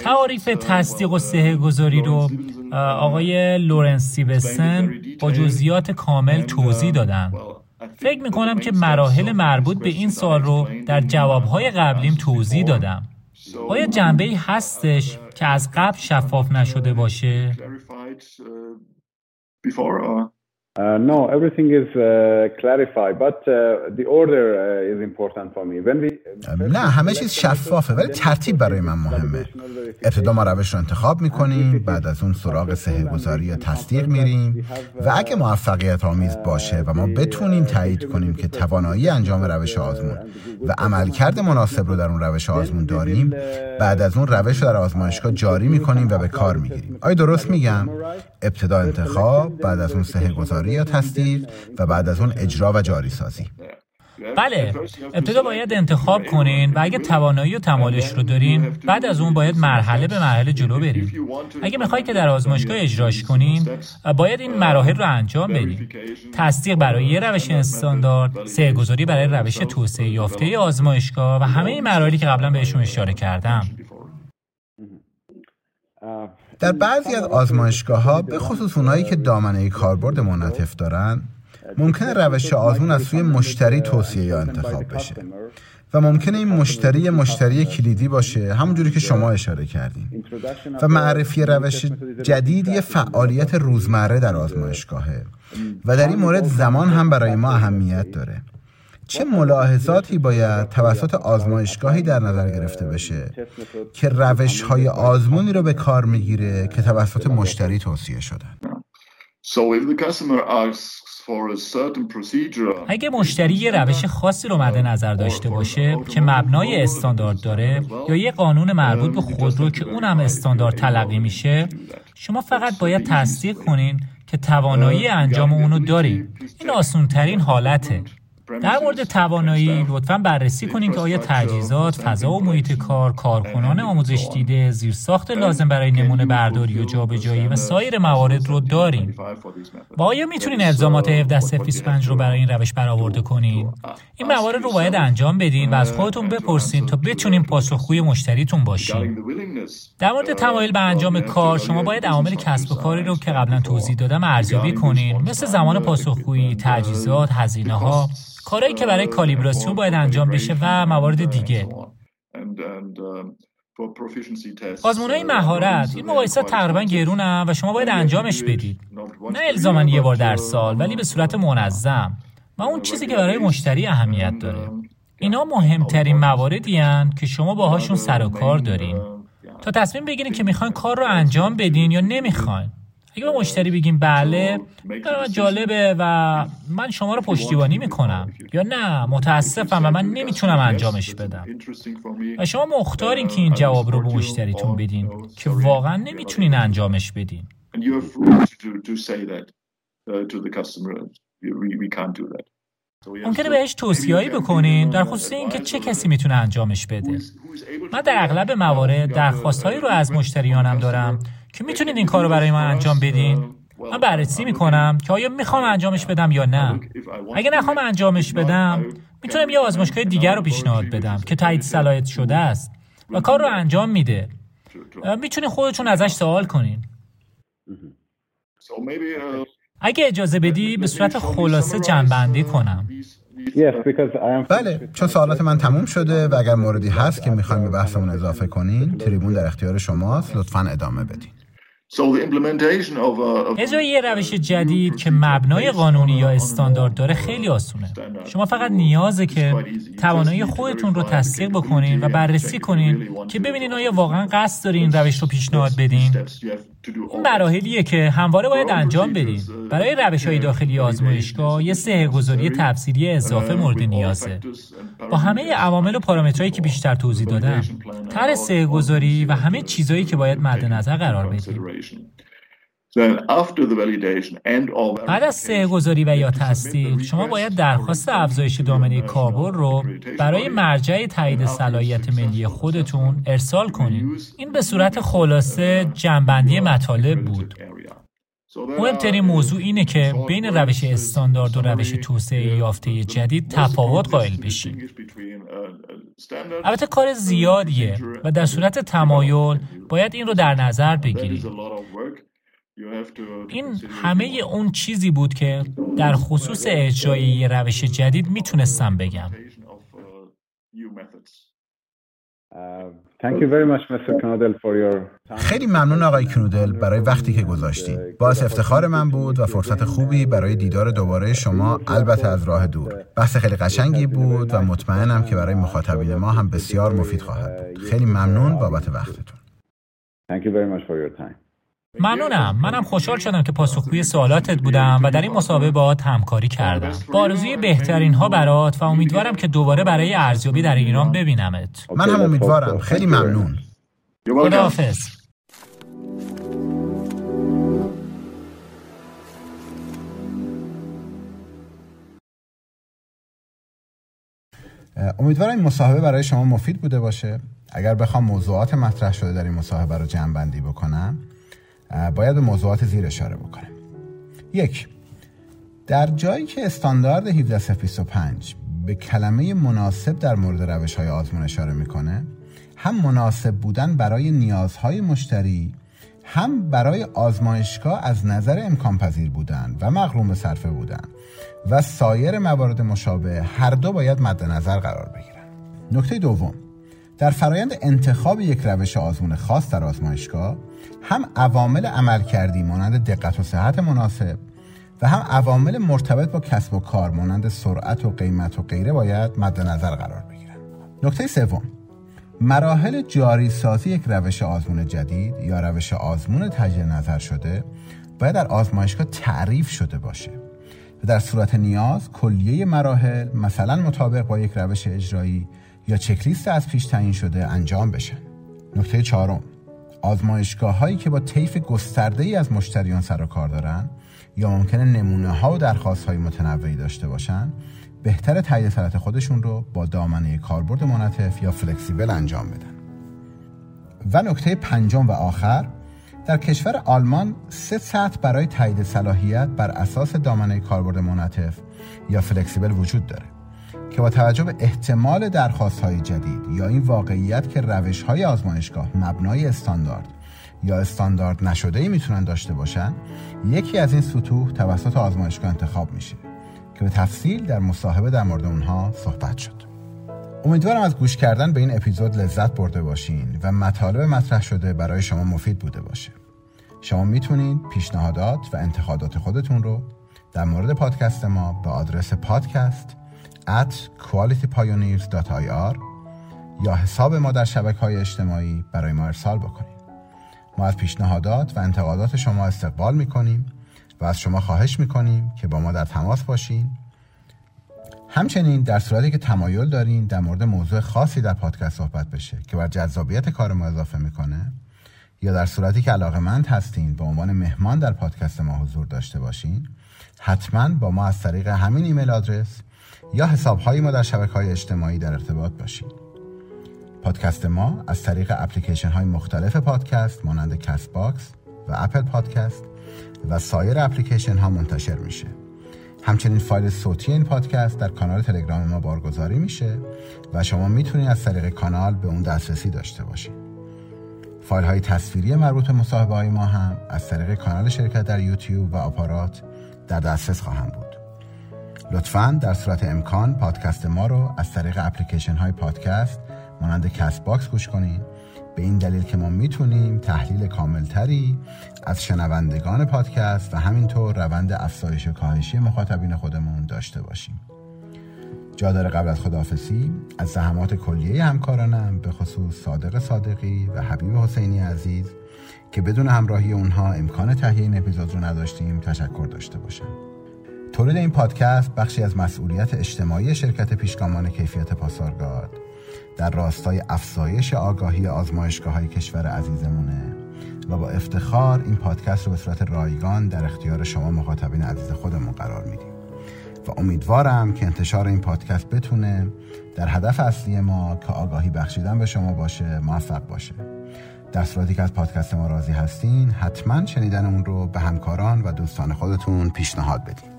تعاریف تصدیق و سهه گذاری رو آقای لورنس سیوسن با جزئیات کامل توضیح دادن. فکر می کنم که مراحل مربوط به این سال رو در جوابهای قبلیم توضیح دادم. آیا جنبه ای هستش که از قبل شفاف نشده باشه؟ Uh, no, everything is uh, clarified, but uh, the order uh, is important for me. When we نه همه چیز شفافه ولی ترتیب برای من مهمه. ابتدا ما روش رو انتخاب می‌کنیم بعد از اون سراغ سه گذاری یا تصدیق میریم و اگه موفقیت آمیز باشه و ما بتونیم تایید کنیم که توانایی انجام روش آزمون و عملکرد مناسب رو در اون روش آزمون داریم. بعد از اون روش رو در آزمایشگاه جاری می‌کنیم و به کار می‌گیریم. آیا درست میگم؟ ابتدا انتخاب بعد از اون سه گذاری یا تصدیق و بعد از اون اجرا و جاری سازی. بله ابتدا باید انتخاب کنین و اگه توانایی و تمالش رو دارین بعد از اون باید مرحله به مرحله جلو برین. اگه می‌خوای که در آزمایشگاه اجراش کنین باید این مراحل رو انجام بدین. تصدیق برای یه روش استاندارد سه گذاری برای روش توسعه یافته آزمایشگاه و همه این مراحلی که قبلا بهشون اشاره کردم. در بعضی از آزمایشگاه ها به خصوص اونایی که دامنه کاربرد منعطف دارن ممکنه روش آزمون از سوی مشتری توصیه یا انتخاب بشه. و ممکنه این مشتری مشتری کلیدی باشه همونجوری که شما اشاره کردین. و معرفی روش جدید یه فعالیت روزمره در آزمایشگاهه. و در این مورد زمان هم برای ما اهمیت داره. چه ملاحظاتی باید توسط آزمایشگاهی در نظر گرفته بشه که روش های آزمونی رو به کار می‌گیره که توسط مشتری توصیه شدن؟ اگه مشتری یه روش خاصی رو مد نظر داشته باشه که مبنای استاندارد داره یا یه قانون مربوط به خودرو که اونم استاندارد تلقی میشه شما فقط باید تصدیق کنین که توانایی انجام اونو داریم این آسون ترین حالته. در مورد توانایی لطفا بررسی کنید که آیا تجهیزات، فضا و محیط کار، کارکنان آموزش دیده، زیرساخت لازم برای نمونه برداری و جابجایی و سایر موارد رو داریم. و آیا می‌تونین الزامات 1725 رو برای این روش برآورده کنین؟ این موارد رو باید انجام بدین و از خودتون بپرسین تا بتونین پاسخگوی مشتریتون باشین. در مورد تمایل به انجام کار شما باید عوامل کسب و کاری رو که قبلا توضیح دادم ارزیابی کنین مثل زمان پاسخگویی، تجهیزات، هزینه ها کارهایی که برای کالیبراسیون باید انجام بشه و موارد دیگه. آزمون های مهارت این مقایسه تقریبا گرونم و شما باید انجامش بدید. نه الزاما یه بار در سال ولی به صورت منظم. و اون چیزی که برای مشتری اهمیت داره. اینا مهمترین مواردی که شما باهاشون سر و کار دارین. تا تصمیم بگیرین که می‌خواین کار رو انجام بدین یا نمی‌خواین. اگه به مشتری بگیم بله جالبه و من شما رو پشتیبانی می‌کنم. یا نه متاسفم و من نمی‌تونم انجامش بدم. و شما مختارین که این جواب رو به مشتریتون بدین که واقعا نمی‌تونین انجامش بدین. ممکنه بهش توصیهایی بکنین در خصوص اینکه چه کسی می‌تونه انجامش بده. من در اغلب موارد درخواستهایی رو از مشتریانم دارم. که می‌تونید این کار رو برای من انجام بدین؟ من بررسی می‌کنم که آیا می‌خوام انجامش بدم یا نه. اگه نخوام انجامش بدم می‌تونم یه آزمایشگاه دیگر رو پیشنهاد بدم که تایید صلاحیت شده است و کار رو انجام میده. می‌تونید خودتون ازش سوال کنین. اگه اجازه بدی به صورت خلاصه جنبندی کنم. بله چون سوالات من تموم شده و اگر موردی هست که می‌خوایم به بحثمون اضافه کنین تریبون در اختیار شماست. لطفا ادامه بدین. اجرای یه روش جدید که مبنای قانونی یا استاندارد داره خیلی آسونه. شما فقط نیازه که توانایی خودتون رو تصدیق بکنین و بررسی کنین که ببینین آیا واقعا قصد دارین روش رو پیشنهاد بدین. مراحلیه که همواره باید انجام بدین برای روش های داخلی آزمایشگاه یه سه گذاری تفسیری اضافه مورد نیازه. با همه عوامل و پارامترهایی که بیشتر توضیح دادم طرح سه گذاری و همه چیزهایی که باید مد نظر قرار بدیم. بعد از سه گذاری و یا تصدیق شما باید درخواست افزایش دامنه کابل رو برای مرجع تایید صلاحیت ملی خودتون ارسال کنید. این به صورت خلاصه جنبندی مطالب بود. مهمترین موضوع اینه که بین روش استاندارد و روش توسعه یافته جدید تفاوت قائل بشیم. البته کار زیادیه و در صورت تمایل باید این رو در نظر بگیرید. این همه اون چیزی بود که در خصوص اجرای یه روش جدید می‌تونستم بگم. خیلی ممنون آقای کنودل برای وقتی که گذاشتید. باعث افتخار من بود و فرصت خوبی برای دیدار دوباره شما البته از راه دور. بحث خیلی قشنگی بود و مطمئنم که برای مخاطبین ما هم بسیار مفید خواهد بود. خیلی ممنون بابت وقتتون. ممنونم. منم خوشحال شدم که پاسخگوی سوالاتت بودم و در این مسابقه باهات همکاری کردم. با آرزوی بهترین ها برات و امیدوارم که دوباره برای ارزیابی در ایران ببینمت. من هم امیدوارم. خیلی ممنون. خداحافظ امیدوارم این مصاحبه برای شما مفید بوده باشه. اگر بخوام موضوعات مطرح شده در این مصاحبه رو جمع بندی بکنم باید به موضوعات زیر اشاره بکنه یک در جایی که استاندارد 17025 به کلمه مناسب در مورد روش های آزمون اشاره می‌کنه هم مناسب بودن برای نیازهای مشتری هم برای آزمایشگاه از نظر امکان پذیر بودن و مغروم صرفه بودن و سایر موارد مشابه هر دو باید مد نظر قرار بگیرن. نکته دوم در فرایند انتخاب یک روش آزمون خاص در آزمایشگاه هم عوامل عمل کردی مانند دقت و صحت مناسب و هم عوامل مرتبط با کسب و کار مانند سرعت و قیمت و غیره باید مد نظر قرار بگیرن. نکته سوم مراحل جاری سازی یک روش آزمون جدید یا روش آزمون تجدید نظر شده باید در آزمایشگاه تعریف شده باشه و در صورت نیاز کلیه مراحل مثلا مطابق با یک روش اجرایی یا چکلیست از پیش تعیین شده انجام بشن نکته چهارم. آزمایشگاه هایی که با طیف گسترده ای از مشتریان سر و کار دارن یا ممکنه نمونه ها و درخواست های متنوعی داشته باشن بهتر تایید صلاحیت خودشون رو با دامنه کاربرد منعطف یا فلکسیبل انجام بدن. و نکته پنجم و آخر در کشور آلمان سه سطح برای تایید صلاحیت بر اساس دامنه کاربرد منعطف یا فلکسیبل وجود داره. که با توجه به احتمال درخواست های جدید یا این واقعیت که روش های آزمایشگاه مبنای استاندارد یا استاندارد نشده ای می‌تونن داشته باشن یکی از این سطوح توسط آزمایشگاه انتخاب میشه که به تفصیل در مصاحبه در مورد اونها صحبت شد. امیدوارم از گوش کردن به این اپیزود لذت برده باشین و مطالب مطرح شده برای شما مفید بوده باشه. شما می‌تونید پیشنهادات و انتقادات خودتون رو در مورد پادکست ما به آدرس پادکست at qualitypioneers.ir یا حساب ما در شبکه های اجتماعی برای ما ارسال بکنید. ما از پیشنهادات و انتقادات شما استقبال می کنیم و از شما خواهش می کنیم که با ما در تماس باشین. همچنین در صورتی که تمایل دارین در مورد موضوع خاصی در پادکست صحبت بشه که بر جذابیت کار ما اضافه می‌کنه یا در صورتی که علاقه مند هستین به عنوان مهمان در پادکست ما حضور داشته باشین حتما با ما از طریق همین ایمیل آدرس یا حساب ما در شبکه های اجتماعی در ارتباط باشین پادکست ما از طریق اپلیکیشن های مختلف پادکست مانند کست باکس و اپل پادکست و سایر اپلیکیشن ها منتشر میشه. همچنین فایل صوتی این پادکست در کانال تلگرام ما بارگذاری میشه و شما می‌تونید از طریق کانال به اون دسترسی داشته باشید. فایل های تصویری مربوط به مصاحبه های ما هم از طریق کانال شرکت در یوتیوب و آپارات در دسترس خواهد بود. لطفا در صورت امکان پادکست ما رو از طریق اپلیکیشن های پادکست مانند Castbox گوش کنید به این دلیل که ما می‌تونیم تحلیل کاملتری از شنوندگان پادکست و همینطور روند افزایش و کاهشی مخاطبین خودمون داشته باشیم. جا داره قبل از خداحافظی از زحمات کلیه همکارانم به خصوص صادق صادقی و حبیب حسینی عزیز که بدون همراهی اونها امکان تهیه این اپیزود رو نداشتیم تشکر داشته باشم. تولید این پادکست بخشی از مسئولیت اجتماعی شرکت پیشگامان کیفیت پاسارگاد. در راستای افزایش آگاهی آزمایشگاه های کشور عزیزمونه و با افتخار این پادکست رو به صورت رایگان در اختیار شما مخاطبین عزیز خودمون قرار میدیم. و امیدوارم که انتشار این پادکست بتونه در هدف اصلی ما که آگاهی بخشیدن به شما باشه موفق باشه. در صورتی که از پادکست ما راضی هستین حتما شنیدن اون رو به همکاران و دوستان خودتون پیشنهاد بدین.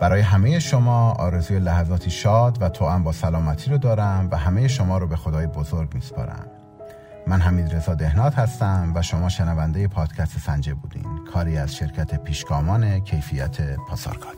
برای همه شما آرزوی لحظاتی شاد و تو با سلامتی رو دارم و همه شما رو به خدای بزرگ میسپارم. من حمید رضا دهنات هستم و شما شنونده پادکست سنجه بودین. کاری از شرکت پیشگامان کیفیت پاسارگاد.